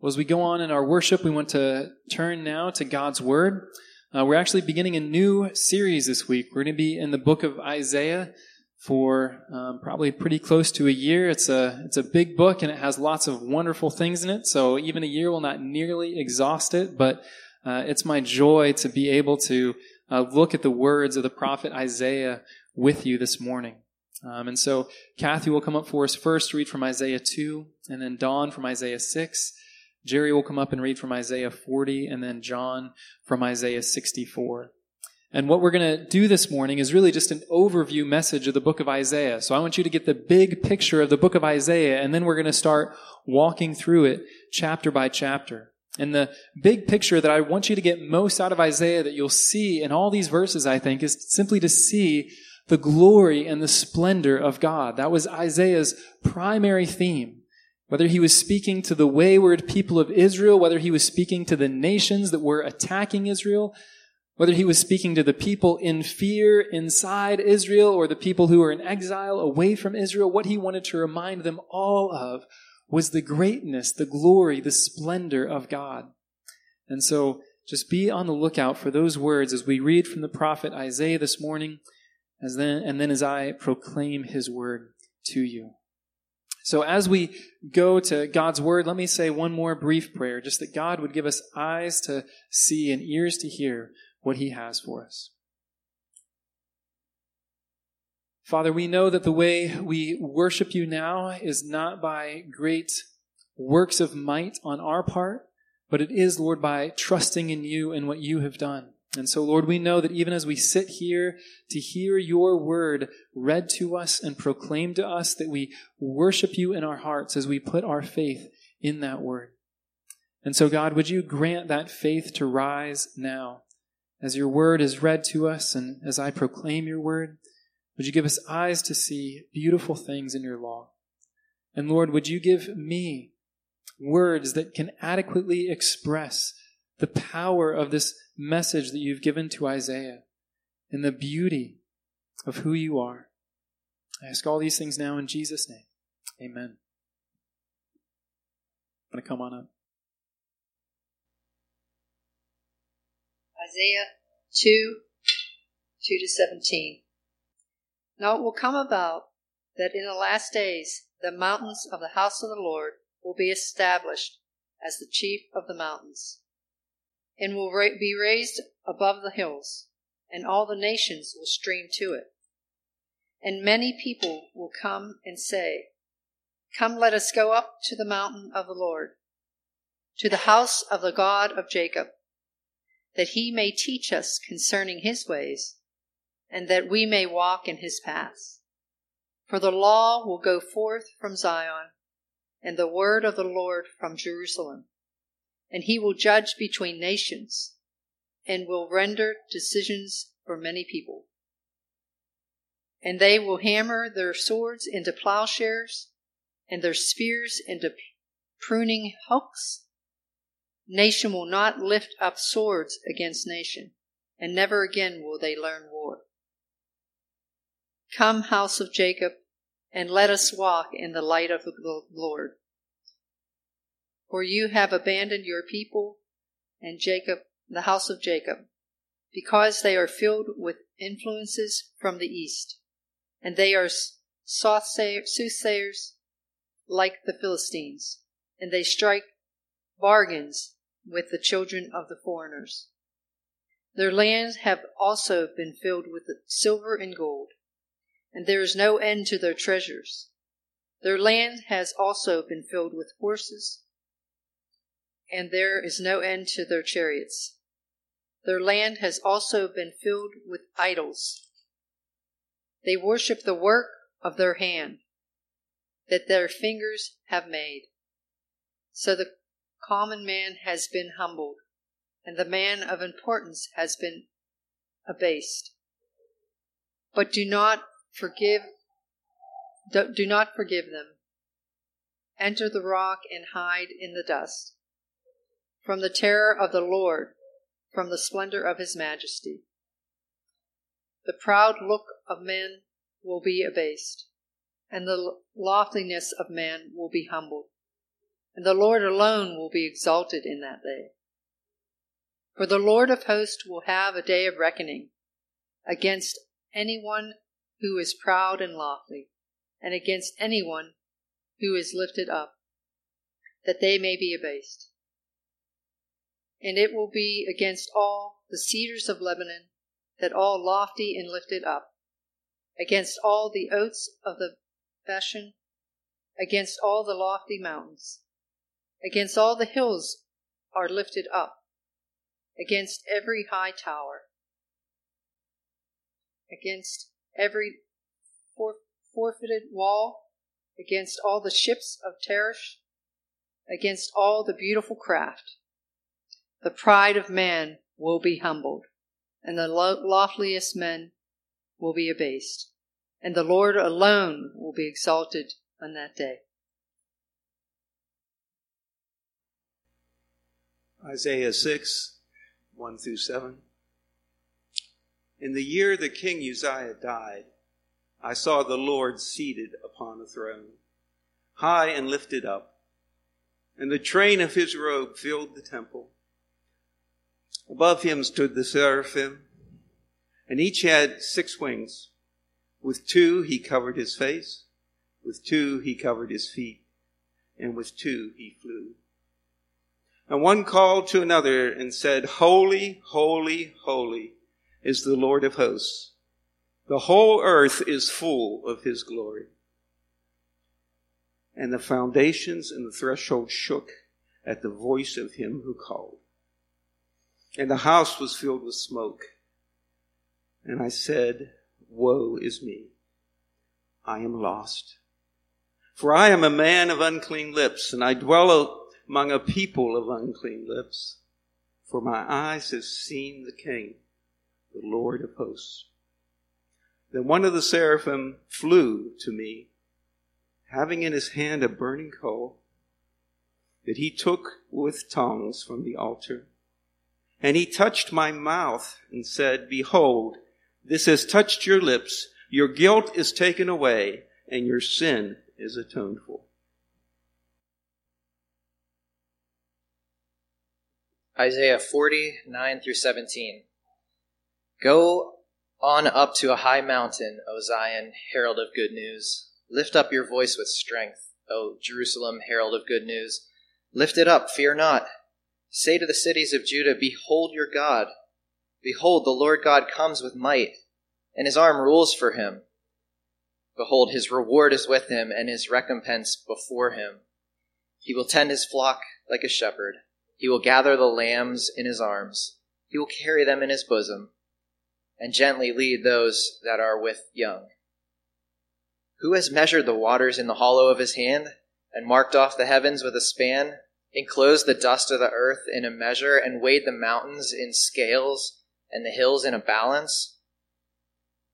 Well, as we go on in our worship, we want to turn now to God's Word. Uh, we're actually beginning a new series this week. We're going to be in the book of Isaiah for um, probably pretty close to a year. It's a it's a big book and it has lots of wonderful things in it. So even a year will not nearly exhaust it, but uh, it's my joy to be able to uh, look at the words of the prophet Isaiah with you this morning. Um, and so Kathy will come up for us first read from Isaiah 2, and then Dawn from Isaiah 6. Jerry will come up and read from Isaiah 40, and then John from Isaiah 64. And what we're going to do this morning is really just an overview message of the book of Isaiah. So I want you to get the big picture of the book of Isaiah, and then we're going to start walking through it chapter by chapter. And the big picture that I want you to get most out of Isaiah that you'll see in all these verses, I think, is simply to see the glory and the splendor of God. That was Isaiah's primary theme. Whether he was speaking to the wayward people of Israel, whether he was speaking to the nations that were attacking Israel, whether he was speaking to the people in fear inside Israel or the people who were in exile away from Israel, what he wanted to remind them all of was the greatness, the glory, the splendor of God. And so just be on the lookout for those words as we read from the prophet Isaiah this morning, as then, and then as I proclaim his word to you. So as we go to God's Word, let me say one more brief prayer, just that God would give us eyes to see and ears to hear what He has for us. Father, we know that the way we worship you now is not by great works of might on our part, but it is, Lord, by trusting in you and what you have done. And so, Lord, we know that even as we sit here to hear your word read to us and proclaimed to us, that we worship you in our hearts as we put our faith in that word. And so, God, would you grant that faith to rise now as your word is read to us and as I proclaim your word? Would you give us eyes to see beautiful things in your law? And Lord, would you give me words that can adequately express the power of this message that you've given to Isaiah and the beauty of who you are. I ask all these things now in Jesus' name. Amen. I'm going to come on up. Isaiah 2 2 to 17. Now it will come about that in the last days the mountains of the house of the Lord will be established as the chief of the mountains and will be raised above the hills, and all the nations will stream to it. And many people will come and say, Come, let us go up to the mountain of the Lord, to the house of the God of Jacob, that he may teach us concerning his ways, and that we may walk in his paths. For the law will go forth from Zion, and the word of the Lord from Jerusalem and he will judge between nations and will render decisions for many people. And they will hammer their swords into plowshares and their spears into pruning hooks. Nation will not lift up swords against nation, and never again will they learn war. Come, house of Jacob, and let us walk in the light of the Lord. For you have abandoned your people and Jacob, the house of Jacob, because they are filled with influences from the east, and they are soothsayers like the Philistines, and they strike bargains with the children of the foreigners. Their lands have also been filled with silver and gold, and there is no end to their treasures. Their land has also been filled with horses and there is no end to their chariots. Their land has also been filled with idols. They worship the work of their hand, that their fingers have made. So the common man has been humbled, and the man of importance has been abased. But do not forgive do not forgive them. Enter the rock and hide in the dust from the terror of the Lord, from the splendor of his majesty. The proud look of men will be abased, and the loftiness of man will be humbled, and the Lord alone will be exalted in that day. For the Lord of hosts will have a day of reckoning against anyone who is proud and lofty, and against anyone who is lifted up, that they may be abased. And it will be against all the cedars of Lebanon, that all lofty and lifted up, against all the oaks of the Bashan, against all the lofty mountains, against all the hills are lifted up, against every high tower, against every fortified wall, against all the ships of Tarshish, against all the beautiful craft. The pride of man will be humbled, and the loftiest men will be abased, and the Lord alone will be exalted on that day. Isaiah 6, 1 through 7. In the year that King Uzziah died, I saw the Lord seated upon a throne, high and lifted up, and the train of his robe filled the temple. Above him stood the seraphim, and each had six wings. With two he covered his face, with two he covered his feet, and with two he flew. And one called to another and said, Holy, holy, holy is the Lord of hosts. The whole earth is full of his glory. And the foundations and the threshold shook at the voice of him who called. And the house was filled with smoke. And I said, Woe is me. I am lost. For I am a man of unclean lips, and I dwell among a people of unclean lips. For my eyes have seen the King, the Lord of hosts. Then one of the seraphim flew to me, having in his hand a burning coal that he took with tongs from the altar. And he touched my mouth and said, Behold, this has touched your lips. Your guilt is taken away, and your sin is atoned for. Isaiah 40, 9 through 17. Go on up to a high mountain, O Zion, herald of good news. Lift up your voice with strength, O Jerusalem, herald of good news. Lift it up, fear not. Say to the cities of Judah, Behold your God. Behold, the Lord God comes with might, and his arm rules for him. Behold, his reward is with him, and his recompense before him. He will tend his flock like a shepherd. He will gather the lambs in his arms. He will carry them in his bosom, and gently lead those that are with young. Who has measured the waters in the hollow of his hand, and marked off the heavens with a span, enclosed the dust of the earth in a measure, and weighed the mountains in scales, and the hills in a balance?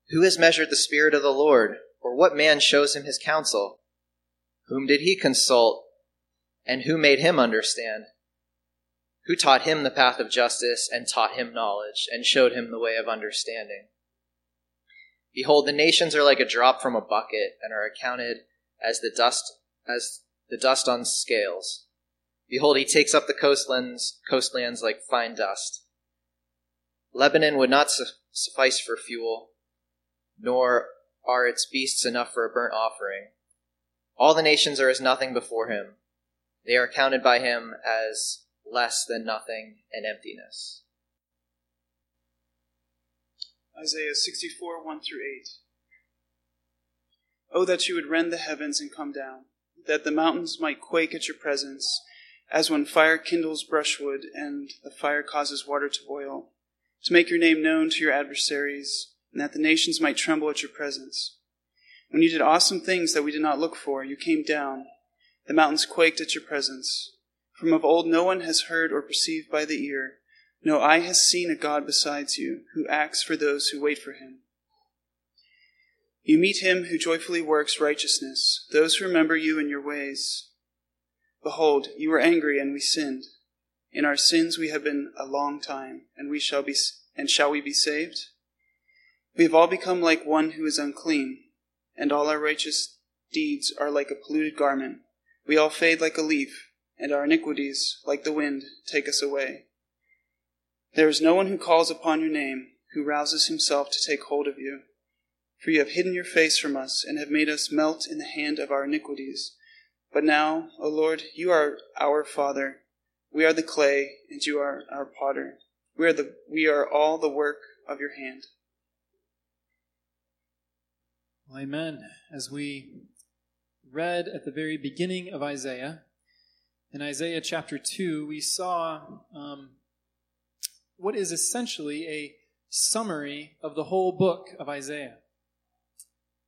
Who has measured the Spirit of the Lord, or what man shows him his counsel? Whom did he consult, and who made him understand? who taught him the path of justice, and taught him knowledge, and showed him the way of understanding. Behold, the nations are like a drop from a bucket, and are accounted as the dust as the dust on scales. Behold, he takes up the coastlands, coastlands like fine dust. Lebanon would not su- suffice for fuel, nor are its beasts enough for a burnt offering. All the nations are as nothing before him. They are counted by him as less than nothing and emptiness. Isaiah 64, 1 through 8. Oh, that you would rend the heavens and come down, that the mountains might quake at your presence, as when fire kindles brushwood and the fire causes water to boil, to make your name known to your adversaries, and that the nations might tremble at your presence. When you did awesome things that we did not look for, you came down. The mountains quaked at your presence. From of old no one has heard or perceived by the ear, no eye has seen a God besides you, who acts for those who wait for him. You meet him who joyfully works righteousness, those who remember you in your ways. Behold, you were angry and we sinned. In our sins we have been a long time, and we shall be and shall we be saved? We have all become like one who is unclean, and all our righteous deeds are like a polluted garment. We all fade like a leaf and our iniquities, like the wind, take us away. There is no one who calls upon your name, who rouses himself to take hold of you. For you have hidden your face from us, and have made us melt in the hand of our iniquities. But now, O Lord, you are our Father. We are the clay, and you are our potter. We are, the, we are all the work of your hand. Well, amen. As we read at the very beginning of Isaiah, in Isaiah chapter 2, we saw um, what is essentially a summary of the whole book of Isaiah.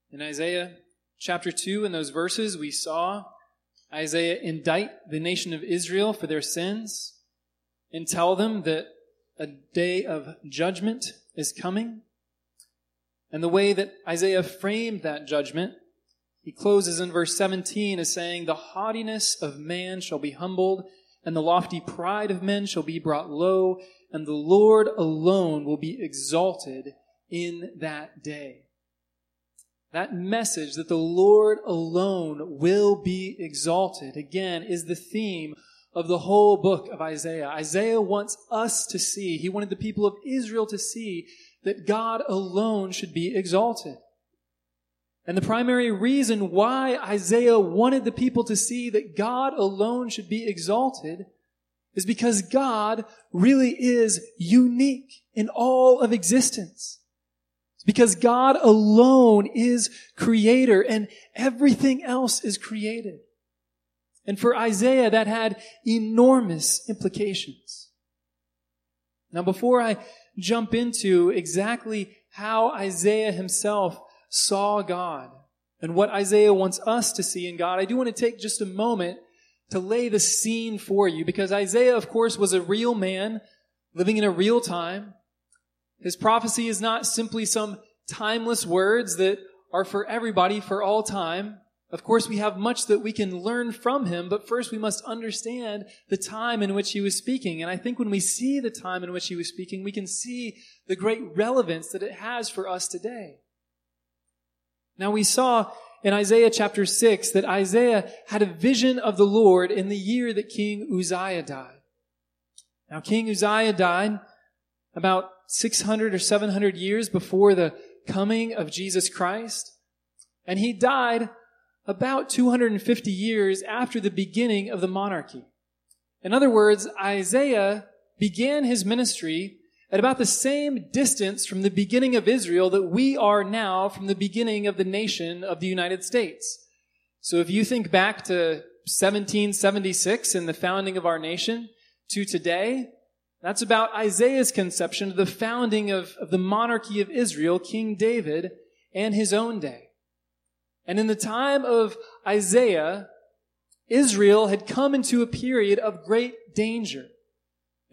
In Isaiah chapter 2, in those verses, we saw Isaiah indict the nation of Israel for their sins and tell them that a day of judgment is coming. And the way that Isaiah framed that judgment, he closes in verse 17 as saying, The haughtiness of man shall be humbled, and the lofty pride of men shall be brought low, and the Lord alone will be exalted in that day. That message that the Lord alone will be exalted, again, is the theme of the whole book of Isaiah. Isaiah wants us to see, he wanted the people of Israel to see that God alone should be exalted. And the primary reason why Isaiah wanted the people to see that God alone should be exalted is because God really is unique in all of existence. Because God alone is creator and everything else is created. And for Isaiah, that had enormous implications. Now, before I jump into exactly how Isaiah himself saw God and what Isaiah wants us to see in God, I do want to take just a moment to lay the scene for you because Isaiah, of course, was a real man living in a real time. His prophecy is not simply some timeless words that are for everybody for all time. Of course, we have much that we can learn from him, but first we must understand the time in which he was speaking. And I think when we see the time in which he was speaking, we can see the great relevance that it has for us today. Now we saw in Isaiah chapter 6 that Isaiah had a vision of the Lord in the year that King Uzziah died. Now King Uzziah died about 600 or 700 years before the coming of Jesus Christ. And he died about 250 years after the beginning of the monarchy. In other words, Isaiah began his ministry at about the same distance from the beginning of Israel that we are now from the beginning of the nation of the United States. So if you think back to 1776 and the founding of our nation to today, that's about Isaiah's conception of the founding of, of the monarchy of Israel, King David, and his own day. And in the time of Isaiah, Israel had come into a period of great danger.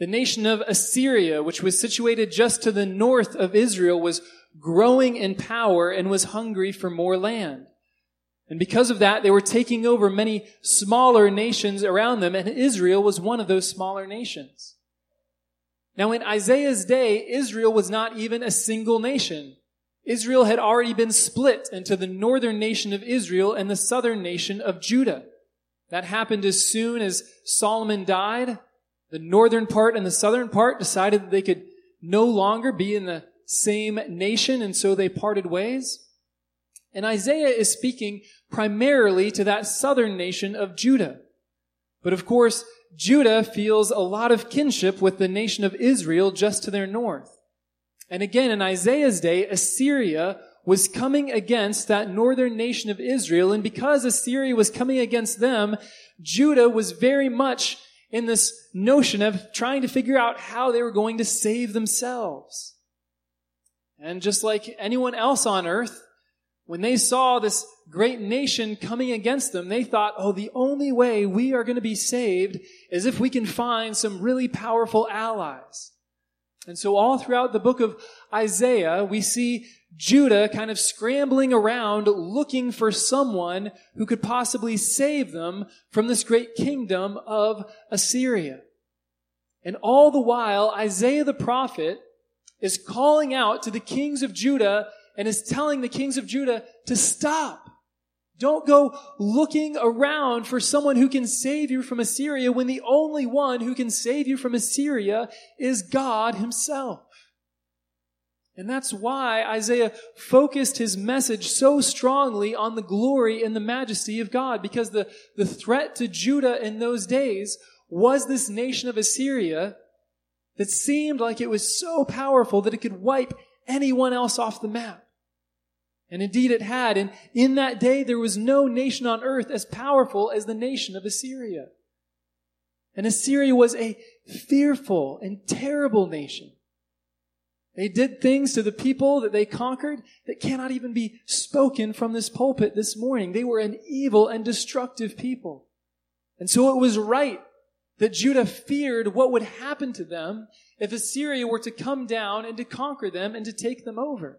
The nation of Assyria, which was situated just to the north of Israel, was growing in power and was hungry for more land. And because of that, they were taking over many smaller nations around them, and Israel was one of those smaller nations. Now, in Isaiah's day, Israel was not even a single nation. Israel had already been split into the northern nation of Israel and the southern nation of Judah. That happened as soon as Solomon died the northern part and the southern part decided that they could no longer be in the same nation, and so they parted ways. And Isaiah is speaking primarily to that southern nation of Judah. But of course, Judah feels a lot of kinship with the nation of Israel just to their north. And again, in Isaiah's day, Assyria was coming against that northern nation of Israel, and because Assyria was coming against them, Judah was very much in this notion of trying to figure out how they were going to save themselves. And just like anyone else on earth, when they saw this great nation coming against them, they thought, oh, the only way we are going to be saved is if we can find some really powerful allies. And so all throughout the book of Isaiah, we see Judah kind of scrambling around looking for someone who could possibly save them from this great kingdom of Assyria. And all the while, Isaiah the prophet is calling out to the kings of Judah and is telling the kings of Judah to stop. Don't go looking around for someone who can save you from Assyria when the only one who can save you from Assyria is God himself. And that's why Isaiah focused his message so strongly on the glory and the majesty of God, because the, the threat to Judah in those days was this nation of Assyria that seemed like it was so powerful that it could wipe anyone else off the map. And indeed it had. And in that day, there was no nation on earth as powerful as the nation of Assyria. And Assyria was a fearful and terrible nation. They did things to the people that they conquered that cannot even be spoken from this pulpit this morning. They were an evil and destructive people. And so it was right that Judah feared what would happen to them if Assyria were to come down and to conquer them and to take them over.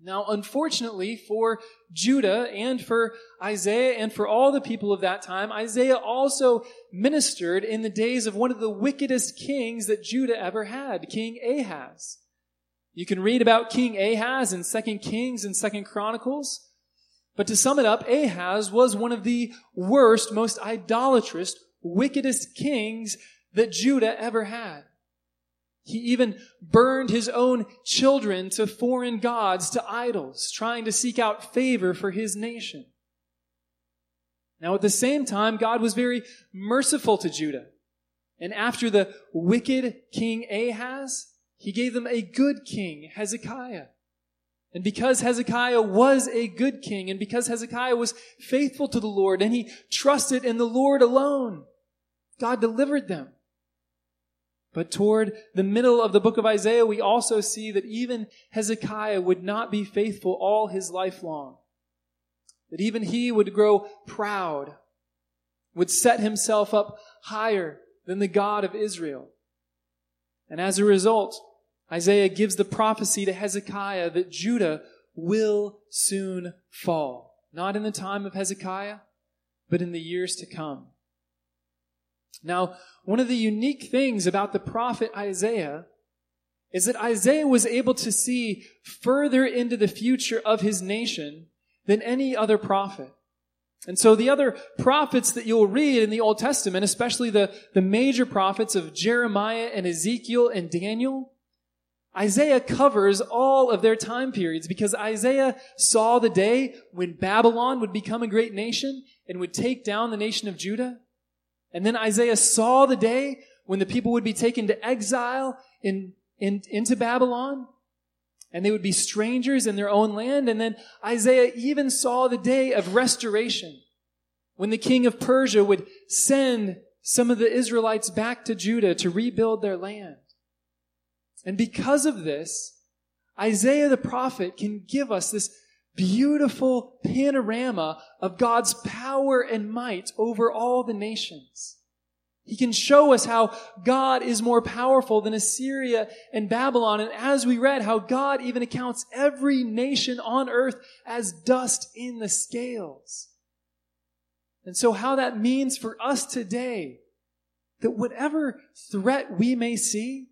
Now, unfortunately for Judah and for Isaiah and for all the people of that time, Isaiah also ministered in the days of one of the wickedest kings that Judah ever had, King Ahaz. You can read about King Ahaz in 2 Kings and 2 Chronicles. But to sum it up, Ahaz was one of the worst, most idolatrous, wickedest kings that Judah ever had. He even burned his own children to foreign gods, to idols, trying to seek out favor for his nation. Now, at the same time, God was very merciful to Judah. And after the wicked king Ahaz, he gave them a good king, Hezekiah. And because Hezekiah was a good king, and because Hezekiah was faithful to the Lord, and he trusted in the Lord alone, God delivered them. But toward the middle of the book of Isaiah, we also see that even Hezekiah would not be faithful all his life long. That even he would grow proud, would set himself up higher than the God of Israel. And as a result, Isaiah gives the prophecy to Hezekiah that Judah will soon fall. Not in the time of Hezekiah, but in the years to come. Now, one of the unique things about the prophet Isaiah is that Isaiah was able to see further into the future of his nation than any other prophet. And so the other prophets that you'll read in the Old Testament, especially the, the major prophets of Jeremiah and Ezekiel and Daniel, Isaiah covers all of their time periods because Isaiah saw the day when Babylon would become a great nation and would take down the nation of Judah. And then Isaiah saw the day when the people would be taken to exile in, in, into Babylon and they would be strangers in their own land. And then Isaiah even saw the day of restoration when the king of Persia would send some of the Israelites back to Judah to rebuild their land. And because of this, Isaiah the prophet can give us this beautiful panorama of God's power and might over all the nations. He can show us how God is more powerful than Assyria and Babylon. And as we read, how God even accounts every nation on earth as dust in the scales. And so how that means for us today, that whatever threat we may see,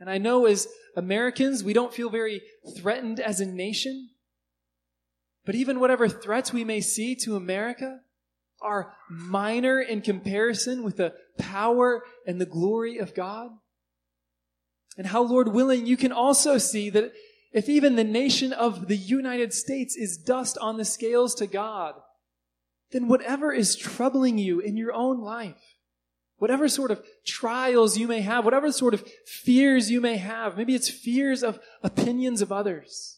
and I know as Americans, we don't feel very threatened as a nation, but even whatever threats we may see to America are minor in comparison with the power and the glory of God. And how, Lord willing, you can also see that if even the nation of the United States is dust on the scales to God, then whatever is troubling you in your own life, whatever sort of trials you may have, whatever sort of fears you may have, maybe it's fears of opinions of others.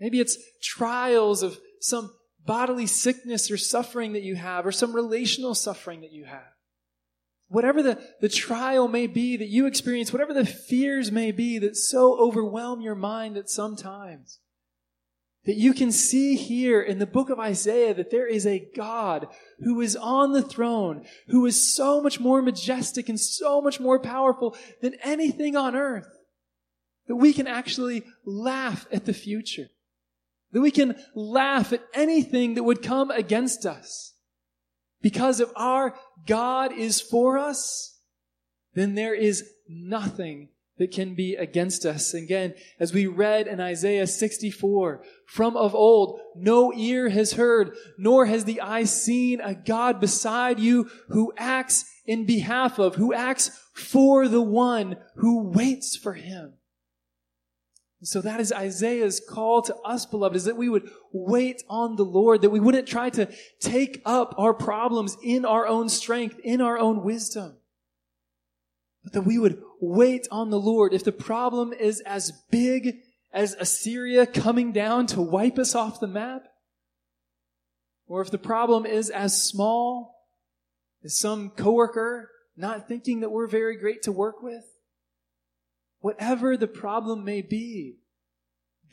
Maybe it's trials of some bodily sickness or suffering that you have, or some relational suffering that you have. Whatever the, the trial may be that you experience, whatever the fears may be that so overwhelm your mind at sometimes, that you can see here in the book of Isaiah that there is a God who is on the throne, who is so much more majestic and so much more powerful than anything on earth, that we can actually laugh at the future that we can laugh at anything that would come against us. Because if our God is for us, then there is nothing that can be against us. Again, as we read in Isaiah 64, from of old, no ear has heard, nor has the eye seen a God beside you who acts in behalf of, who acts for the one who waits for him. So that is Isaiah's call to us, beloved, is that we would wait on the Lord, that we wouldn't try to take up our problems in our own strength, in our own wisdom, but that we would wait on the Lord. If the problem is as big as Assyria coming down to wipe us off the map, or if the problem is as small as some coworker not thinking that we're very great to work with, Whatever the problem may be,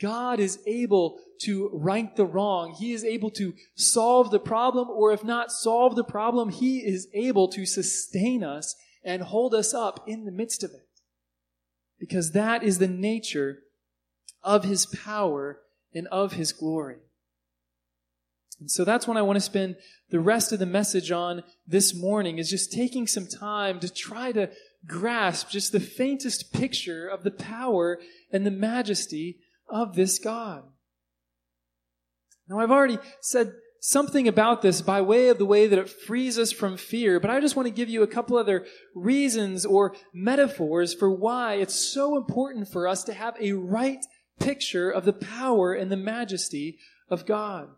God is able to right the wrong. He is able to solve the problem, or if not solve the problem, He is able to sustain us and hold us up in the midst of it. Because that is the nature of His power and of His glory. And so that's what I want to spend the rest of the message on this morning is just taking some time to try to grasp just the faintest picture of the power and the majesty of this God. Now, I've already said something about this by way of the way that it frees us from fear, but I just want to give you a couple other reasons or metaphors for why it's so important for us to have a right picture of the power and the majesty of God.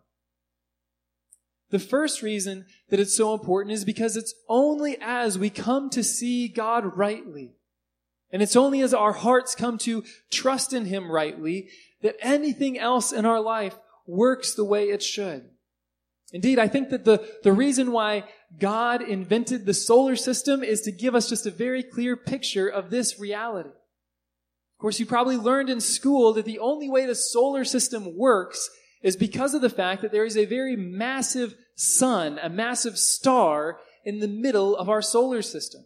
The first reason that it's so important is because it's only as we come to see God rightly, and it's only as our hearts come to trust in Him rightly, that anything else in our life works the way it should. Indeed, I think that the, the reason why God invented the solar system is to give us just a very clear picture of this reality. Of course, you probably learned in school that the only way the solar system works is because of the fact that there is a very massive sun, a massive star in the middle of our solar system.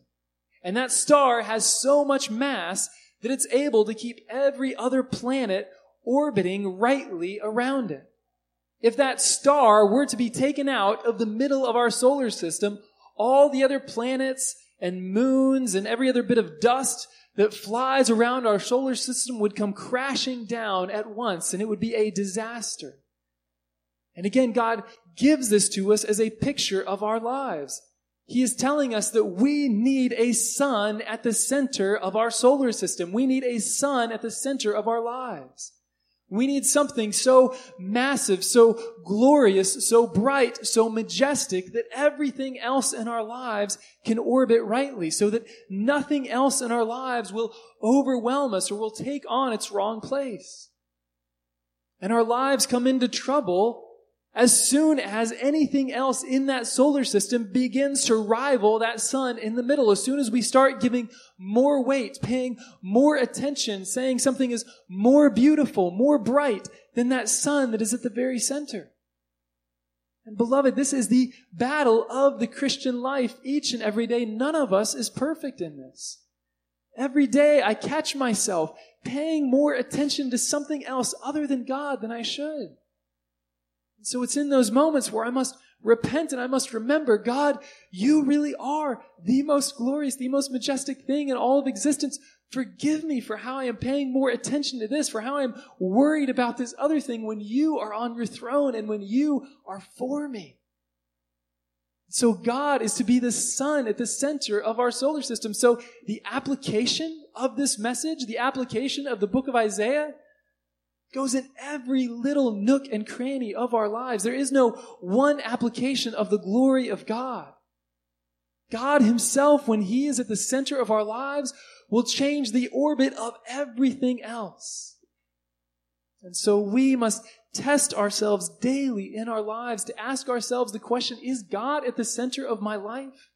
And that star has so much mass that it's able to keep every other planet orbiting rightly around it. If that star were to be taken out of the middle of our solar system, all the other planets and moons and every other bit of dust that flies around our solar system would come crashing down at once and it would be a disaster. And again, God gives this to us as a picture of our lives. He is telling us that we need a sun at the center of our solar system. We need a sun at the center of our lives. We need something so massive, so glorious, so bright, so majestic that everything else in our lives can orbit rightly so that nothing else in our lives will overwhelm us or will take on its wrong place. And our lives come into trouble as soon as anything else in that solar system begins to rival that sun in the middle, as soon as we start giving more weight, paying more attention, saying something is more beautiful, more bright than that sun that is at the very center. And beloved, this is the battle of the Christian life each and every day. None of us is perfect in this. Every day I catch myself paying more attention to something else other than God than I should. So it's in those moments where I must repent and I must remember, God, you really are the most glorious, the most majestic thing in all of existence. Forgive me for how I am paying more attention to this, for how I'm worried about this other thing when you are on your throne and when you are for me. So God is to be the sun at the center of our solar system. So the application of this message, the application of the book of Isaiah, goes in every little nook and cranny of our lives. There is no one application of the glory of God. God Himself, when He is at the center of our lives, will change the orbit of everything else. And so we must test ourselves daily in our lives to ask ourselves the question, is God at the center of my life?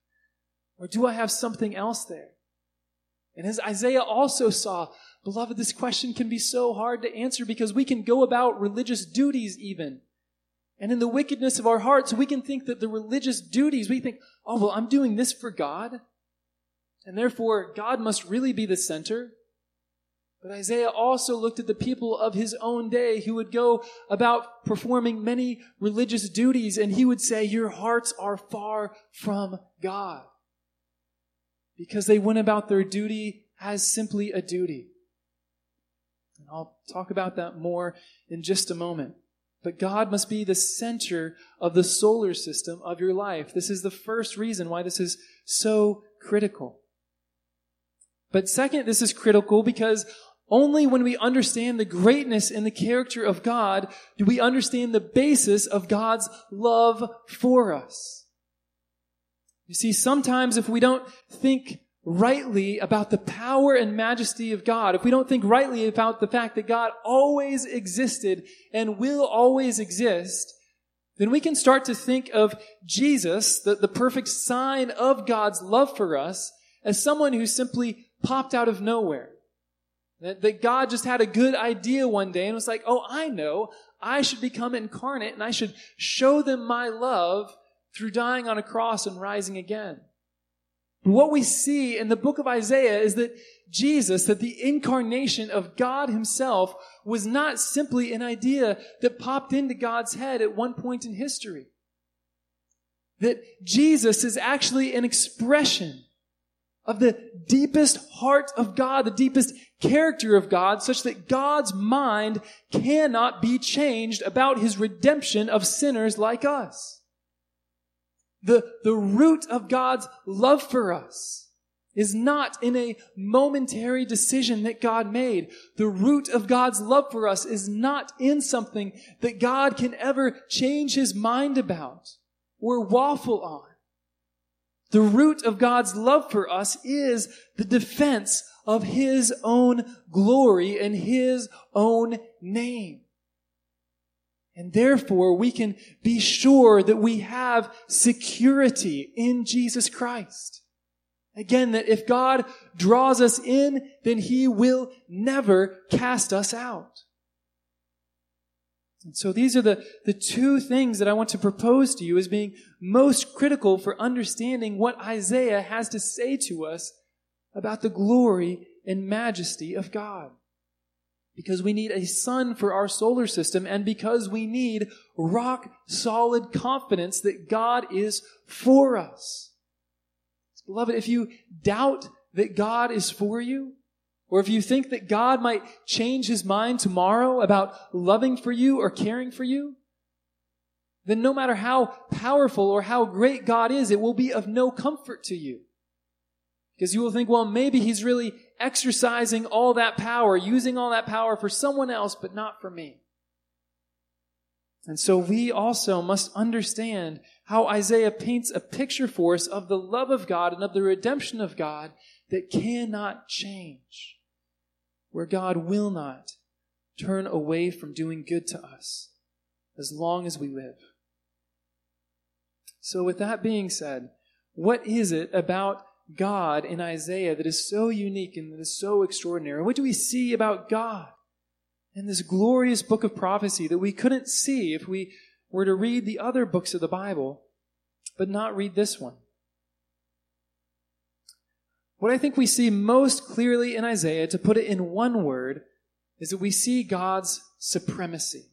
Or do I have something else there? And as Isaiah also saw, Beloved, this question can be so hard to answer because we can go about religious duties even. And in the wickedness of our hearts, we can think that the religious duties, we think, oh, well, I'm doing this for God. And therefore, God must really be the center. But Isaiah also looked at the people of his own day who would go about performing many religious duties, and he would say, Your hearts are far from God. Because they went about their duty as simply a duty. Talk about that more in just a moment. But God must be the center of the solar system of your life. This is the first reason why this is so critical. But second, this is critical because only when we understand the greatness and the character of God do we understand the basis of God's love for us. You see, sometimes if we don't think rightly about the power and majesty of God, if we don't think rightly about the fact that God always existed and will always exist, then we can start to think of Jesus, the, the perfect sign of God's love for us, as someone who simply popped out of nowhere. That, that God just had a good idea one day and was like, oh, I know, I should become incarnate and I should show them my love through dying on a cross and rising again. What we see in the book of Isaiah is that Jesus, that the incarnation of God himself was not simply an idea that popped into God's head at one point in history. That Jesus is actually an expression of the deepest heart of God, the deepest character of God, such that God's mind cannot be changed about his redemption of sinners like us. The, the root of God's love for us is not in a momentary decision that God made. The root of God's love for us is not in something that God can ever change his mind about or waffle on. The root of God's love for us is the defense of His own glory and His own name. And therefore, we can be sure that we have security in Jesus Christ. Again, that if God draws us in, then He will never cast us out. And so these are the, the two things that I want to propose to you as being most critical for understanding what Isaiah has to say to us about the glory and majesty of God. Because we need a sun for our solar system and because we need rock solid confidence that God is for us. Beloved, if you doubt that God is for you, or if you think that God might change his mind tomorrow about loving for you or caring for you, then no matter how powerful or how great God is, it will be of no comfort to you. Because you will think, well, maybe he's really exercising all that power, using all that power for someone else, but not for me. And so we also must understand how Isaiah paints a picture for us of the love of God and of the redemption of God that cannot change where God will not turn away from doing good to us as long as we live. So, with that being said, what is it about God in Isaiah that is so unique and that is so extraordinary? What do we see about God in this glorious book of prophecy that we couldn't see if we were to read the other books of the Bible, but not read this one? What I think we see most clearly in Isaiah, to put it in one word, is that we see God's supremacy.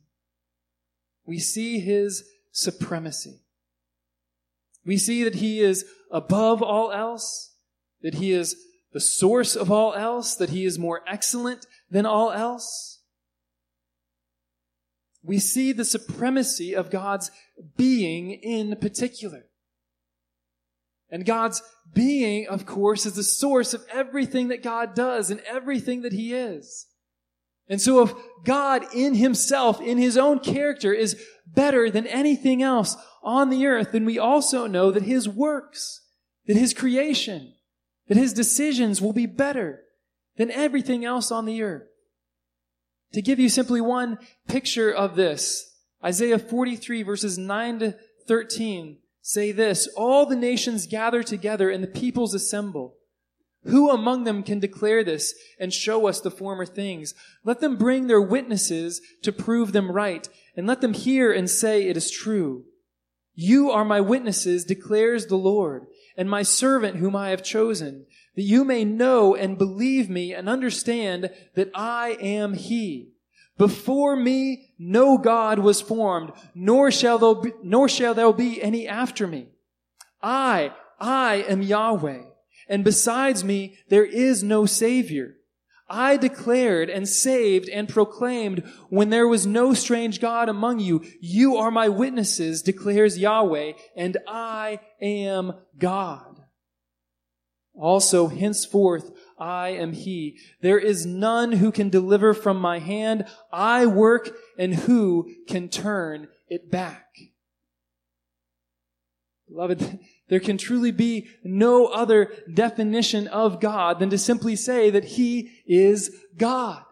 We see his supremacy. We see that he is above all else, that he is the source of all else, that he is more excellent than all else. We see the supremacy of God's being in particular. And God's being, of course, is the source of everything that God does and everything that He is. And so if God in Himself, in His own character, is better than anything else on the earth, then we also know that His works, that His creation, that His decisions will be better than everything else on the earth. To give you simply one picture of this, Isaiah 43 verses 9 to 13 say this All the nations gather together and the peoples assemble. Who among them can declare this and show us the former things? Let them bring their witnesses to prove them right, and let them hear and say it is true. You are my witnesses, declares the Lord, and my servant whom I have chosen, that you may know and believe me and understand that I am He. Before me, no God was formed, nor shall there be, nor shall there be any after me. I, I am Yahweh, and besides me there is no Savior. I declared and saved and proclaimed when there was no strange God among you. You are my witnesses, declares Yahweh, and I am God. Also, henceforth, I am He. There is none who can deliver from my hand. I work, and who can turn it back? Beloved, there can truly be no other definition of God than to simply say that He is God.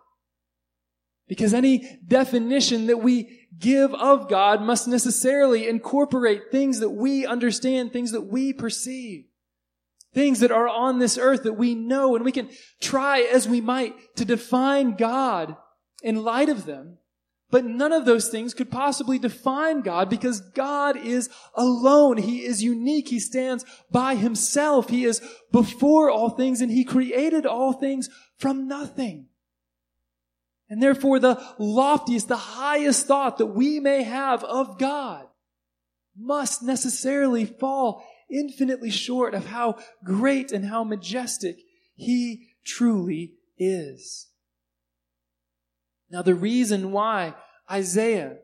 Because any definition that we give of God must necessarily incorporate things that we understand, things that we perceive, things that are on this earth that we know, and we can try as we might to define God in light of them. But none of those things could possibly define God because God is alone. He is unique. He stands by himself. He is before all things and he created all things from nothing. And therefore the loftiest, the highest thought that we may have of God must necessarily fall infinitely short of how great and how majestic he truly is. Now, the reason why Isaiah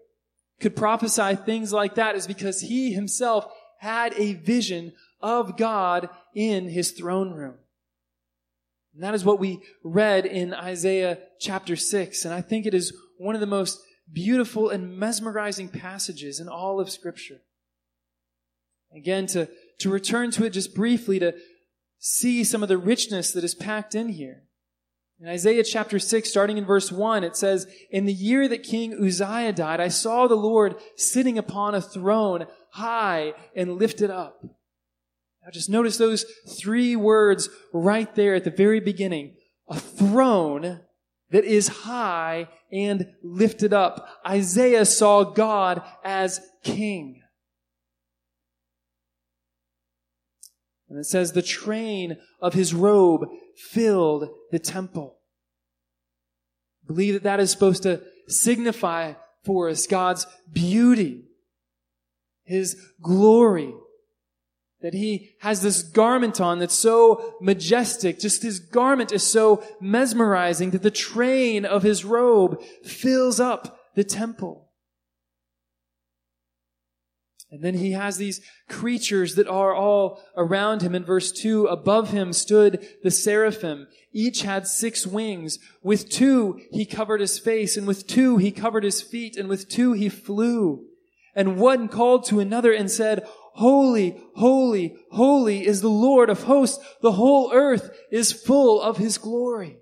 could prophesy things like that is because he himself had a vision of God in his throne room. And that is what we read in Isaiah chapter 6. And I think it is one of the most beautiful and mesmerizing passages in all of Scripture. Again, to, to return to it just briefly, to see some of the richness that is packed in here. In Isaiah chapter 6, starting in verse 1, it says, In the year that King Uzziah died, I saw the Lord sitting upon a throne, high and lifted up. Now just notice those three words right there at the very beginning. A throne that is high and lifted up. Isaiah saw God as king. And it says, the train of his robe filled the temple. I believe that that is supposed to signify for us God's beauty, His glory. That He has this garment on that's so majestic. Just His garment is so mesmerizing that the train of His robe fills up the temple. And then he has these creatures that are all around him. In verse 2, above him stood the seraphim. Each had six wings. With two he covered his face, and with two he covered his feet, and with two he flew. And one called to another and said, Holy, holy, holy is the Lord of hosts. The whole earth is full of his glory.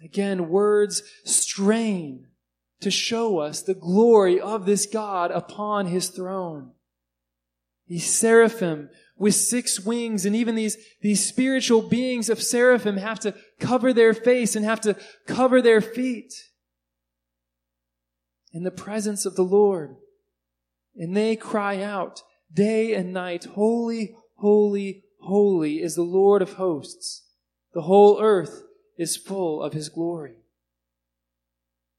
Again, words strain to show us the glory of this God upon his throne. These seraphim with six wings and even these, these spiritual beings of seraphim have to cover their face and have to cover their feet in the presence of the Lord. And they cry out day and night, holy, holy, holy is the Lord of hosts. The whole earth is full of his glory.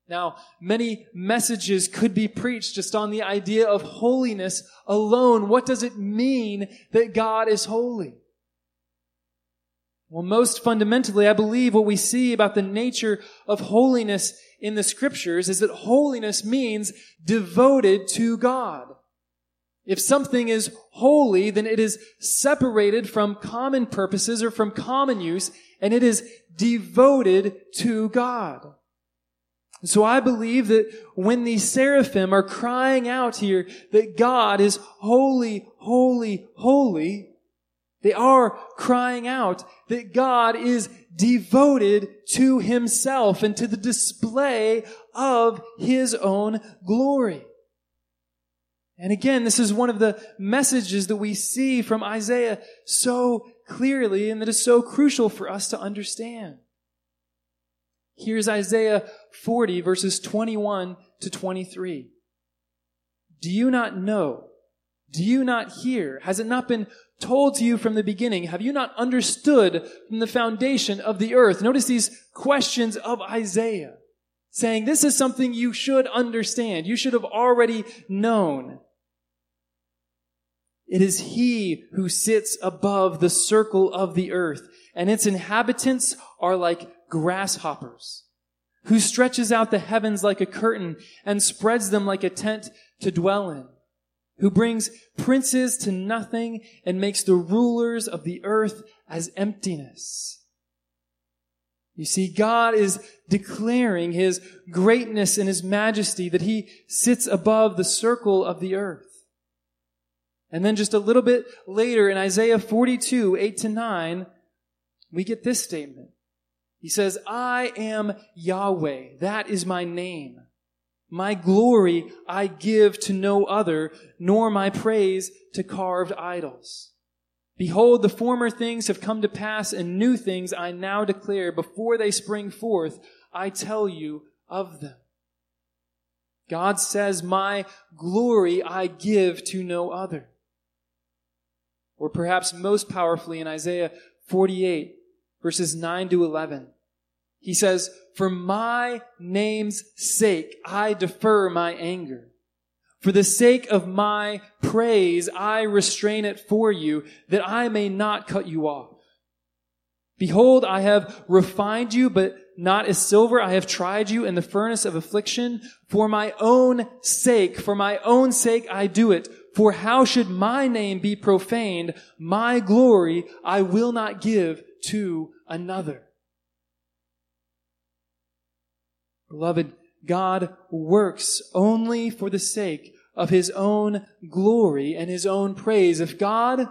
Now, many messages could be preached just on the idea of holiness alone. What does it mean that God is holy? Well, most fundamentally, I believe what we see about the nature of holiness in the scriptures is that holiness means devoted to God. If something is holy, then it is separated from common purposes or from common use, and it is devoted to God. So I believe that when these seraphim are crying out here that God is holy, holy, holy, they are crying out that God is devoted to himself and to the display of his own glory. And again, this is one of the messages that we see from Isaiah so clearly and that is so crucial for us to understand. Here's Isaiah 40 verses 21 to 23. Do you not know? Do you not hear? Has it not been told to you from the beginning? Have you not understood from the foundation of the earth? Notice these questions of Isaiah saying this is something you should understand. You should have already known. It is he who sits above the circle of the earth, and its inhabitants are like grasshoppers, who stretches out the heavens like a curtain and spreads them like a tent to dwell in, who brings princes to nothing and makes the rulers of the earth as emptiness. You see, God is declaring his greatness and his majesty that he sits above the circle of the earth. And then just a little bit later in Isaiah 42, 8 to 9, we get this statement. He says, I am Yahweh. That is my name. My glory I give to no other, nor my praise to carved idols. Behold, the former things have come to pass, and new things I now declare. Before they spring forth, I tell you of them. God says, My glory I give to no other. Or perhaps most powerfully in Isaiah 48, verses 9 to 11. He says, For my name's sake, I defer my anger. For the sake of my praise, I restrain it for you, that I may not cut you off. Behold, I have refined you, but not as silver. I have tried you in the furnace of affliction. For my own sake, for my own sake I do it. For how should my name be profaned? My glory I will not give to another. Beloved, God works only for the sake of his own glory and his own praise. If God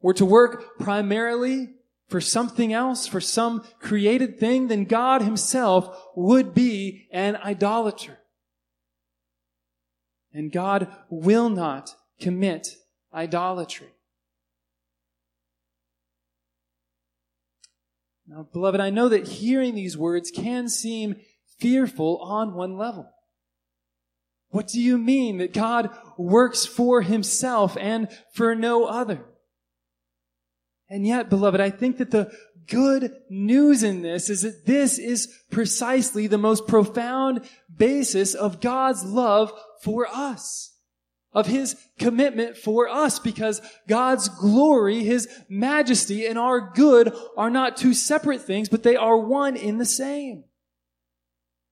were to work primarily for something else, for some created thing, then God himself would be an idolater. And God will not commit idolatry. Now, beloved, I know that hearing these words can seem fearful on one level. What do you mean that God works for himself and for no other? And yet, beloved, I think that the good news in this is that this is precisely the most profound basis of God's love for us. Of His commitment for us because God's glory, His majesty, and our good are not two separate things, but they are one in the same.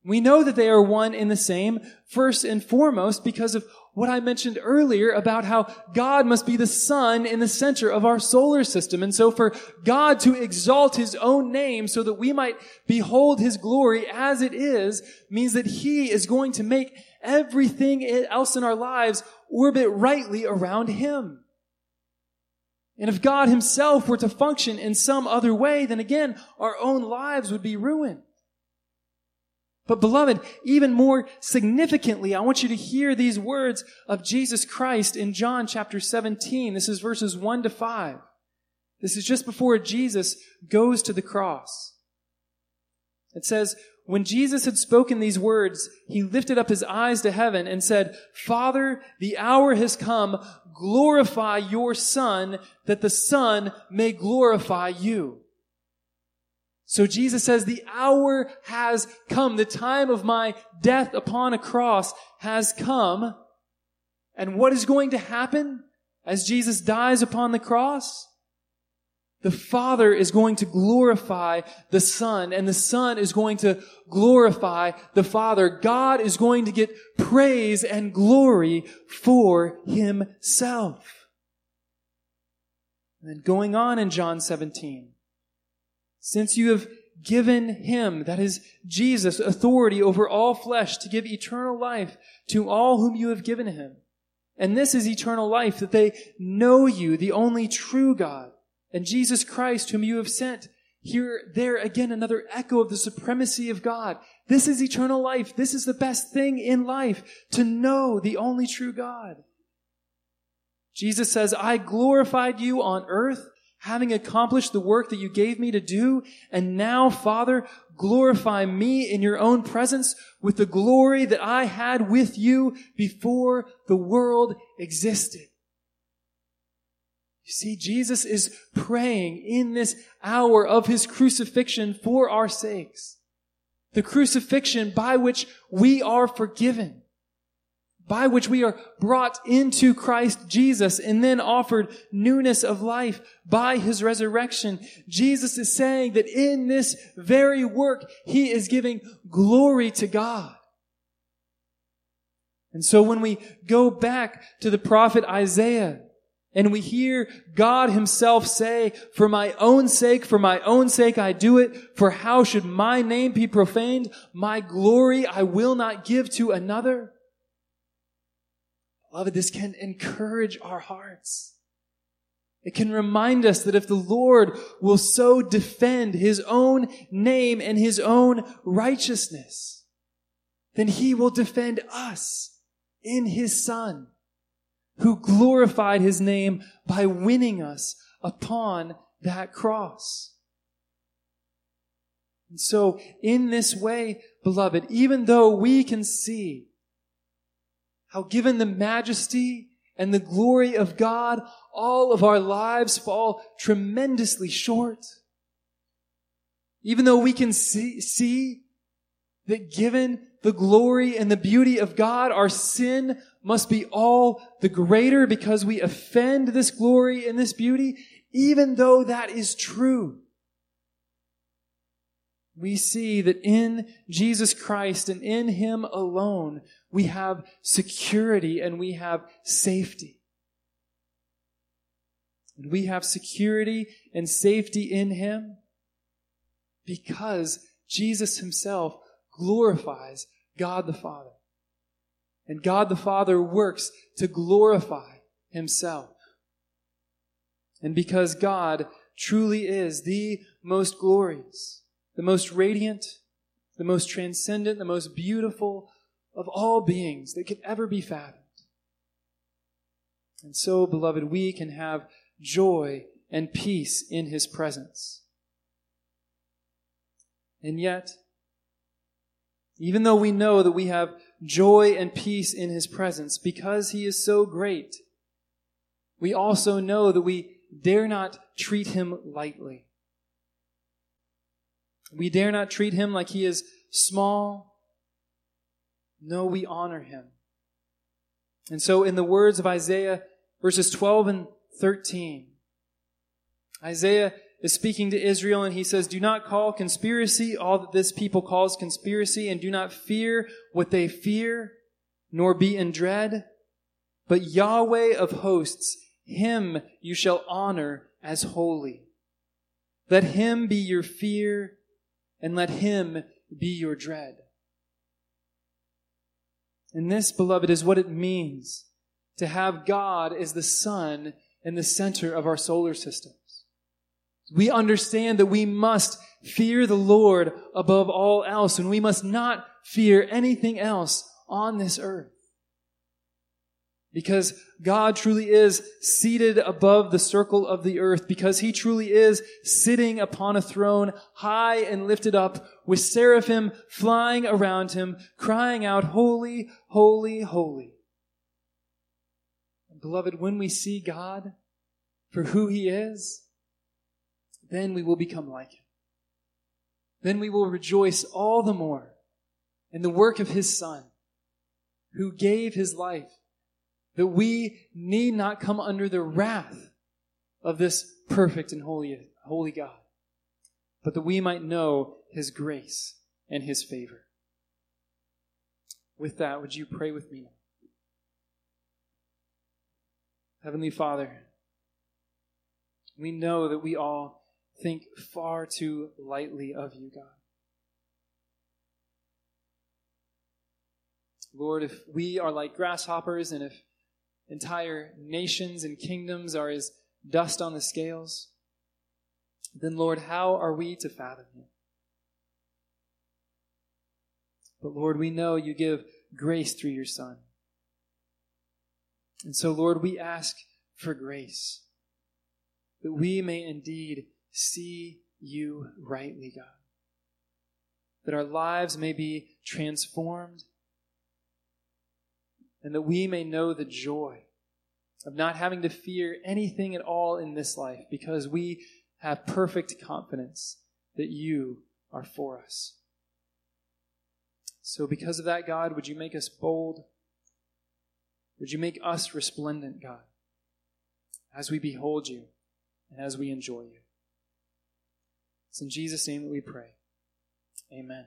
We know that they are one in the same, first and foremost, because of what I mentioned earlier about how God must be the sun in the center of our solar system. And so for God to exalt his own name so that we might behold his glory as it is means that he is going to make everything else in our lives orbit rightly around him. And if God himself were to function in some other way, then again, our own lives would be ruined. But beloved, even more significantly, I want you to hear these words of Jesus Christ in John chapter 17. This is verses 1 to 5. This is just before Jesus goes to the cross. It says, when Jesus had spoken these words, he lifted up his eyes to heaven and said, Father, the hour has come. Glorify your son that the son may glorify you. So Jesus says, the hour has come. The time of my death upon a cross has come. And what is going to happen as Jesus dies upon the cross? The Father is going to glorify the Son, and the Son is going to glorify the Father. God is going to get praise and glory for Himself. And then going on in John 17, since you have given him, that is Jesus, authority over all flesh to give eternal life to all whom you have given him. And this is eternal life, that they know you, the only true God, and Jesus Christ, whom you have sent. Here, there again, another echo of the supremacy of God. This is eternal life. This is the best thing in life, to know the only true God. Jesus says, I glorified you on earth having accomplished the work that you gave me to do. And now, Father, glorify me in your own presence with the glory that I had with you before the world existed. You see, Jesus is praying in this hour of his crucifixion for our sakes. The crucifixion by which we are forgiven. By which we are brought into Christ Jesus and then offered newness of life by his resurrection. Jesus is saying that in this very work, he is giving glory to God. And so when we go back to the prophet Isaiah, and we hear God himself say, for my own sake, for my own sake I do it, for how should my name be profaned? My glory I will not give to another. Beloved, this can encourage our hearts. It can remind us that if the Lord will so defend his own name and his own righteousness, then he will defend us in his son who glorified his name by winning us upon that cross. And so, in this way, beloved, even though we can see how given the majesty and the glory of God, all of our lives fall tremendously short. Even though we can see, see that given the glory and the beauty of God, our sin must be all the greater because we offend this glory and this beauty, even though that is true. We see that in Jesus Christ and in Him alone, we have security and we have safety. And we have security and safety in Him because Jesus Himself glorifies God the Father. And God the Father works to glorify himself. And because God truly is the most glorious, the most radiant, the most transcendent, the most beautiful of all beings that could ever be fathomed. And so, beloved, we can have joy and peace in his presence. And yet, even though we know that we have joy and peace in his presence because he is so great, we also know that we dare not treat him lightly. We dare not treat him like he is small. No, we honor him. And so, in the words of Isaiah, verses 12 and 13, Isaiah is speaking to Israel and he says, Do not call conspiracy all that this people calls conspiracy, and do not fear what they fear, nor be in dread. But Yahweh of hosts, him you shall honor as holy. Let him be your fear, and let him be your dread. And this, beloved, is what it means to have God as the sun in the center of our solar systems. We understand that we must fear the Lord above all else, and we must not fear anything else on this earth. Because God truly is seated above the circle of the earth, because He truly is sitting upon a throne high and lifted up, with seraphim flying around Him, crying out, Holy, holy, holy. And beloved, when we see God for who He is, then we will become like him. Then we will rejoice all the more in the work of his Son, who gave his life, that we need not come under the wrath of this perfect and holy, holy God, but that we might know his grace and his favor. With that, would you pray with me? Heavenly Father, we know that we all think far too lightly of you, God. Lord, if we are like grasshoppers and if entire nations and kingdoms are as dust on the scales, then, Lord, how are we to fathom you? But, Lord, we know you give grace through your Son. And so, Lord, we ask for grace that we may indeed see you rightly, God. That our lives may be transformed and that we may know the joy of not having to fear anything at all in this life because we have perfect confidence that you are for us. So, because of that, God, would you make us bold? Would you make us resplendent, God, as we behold you and as we enjoy you? It's in Jesus' name that we pray. Amen.